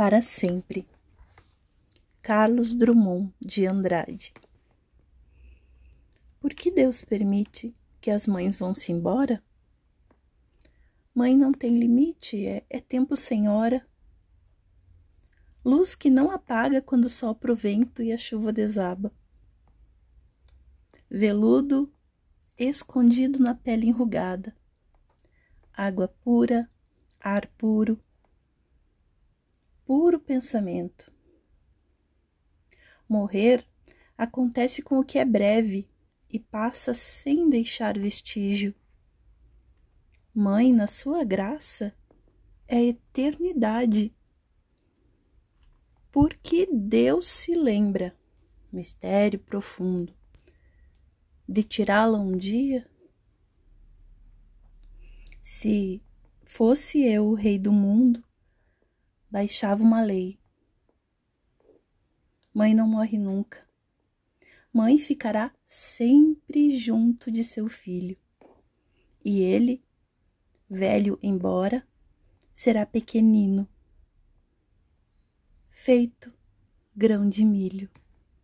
para sempre. Carlos Drummond de Andrade. Por que Deus permite que as mães vão-se embora? Mãe não tem limite, é, é tempo sem hora. Luz que não apaga quando sopra o vento e a chuva desaba. Veludo escondido na pele enrugada. Água pura, ar puro, puro pensamento. Morrer acontece com o que é breve e passa sem deixar vestígio. Mãe, na sua graça, é eternidade. Porque Deus se lembra, mistério profundo, de tirá-la um dia? Se fosse eu o rei do mundo, baixava uma lei. Mãe não morre nunca. Mãe ficará sempre junto de seu filho. E ele, velho embora, será pequenino, feito grão de milho.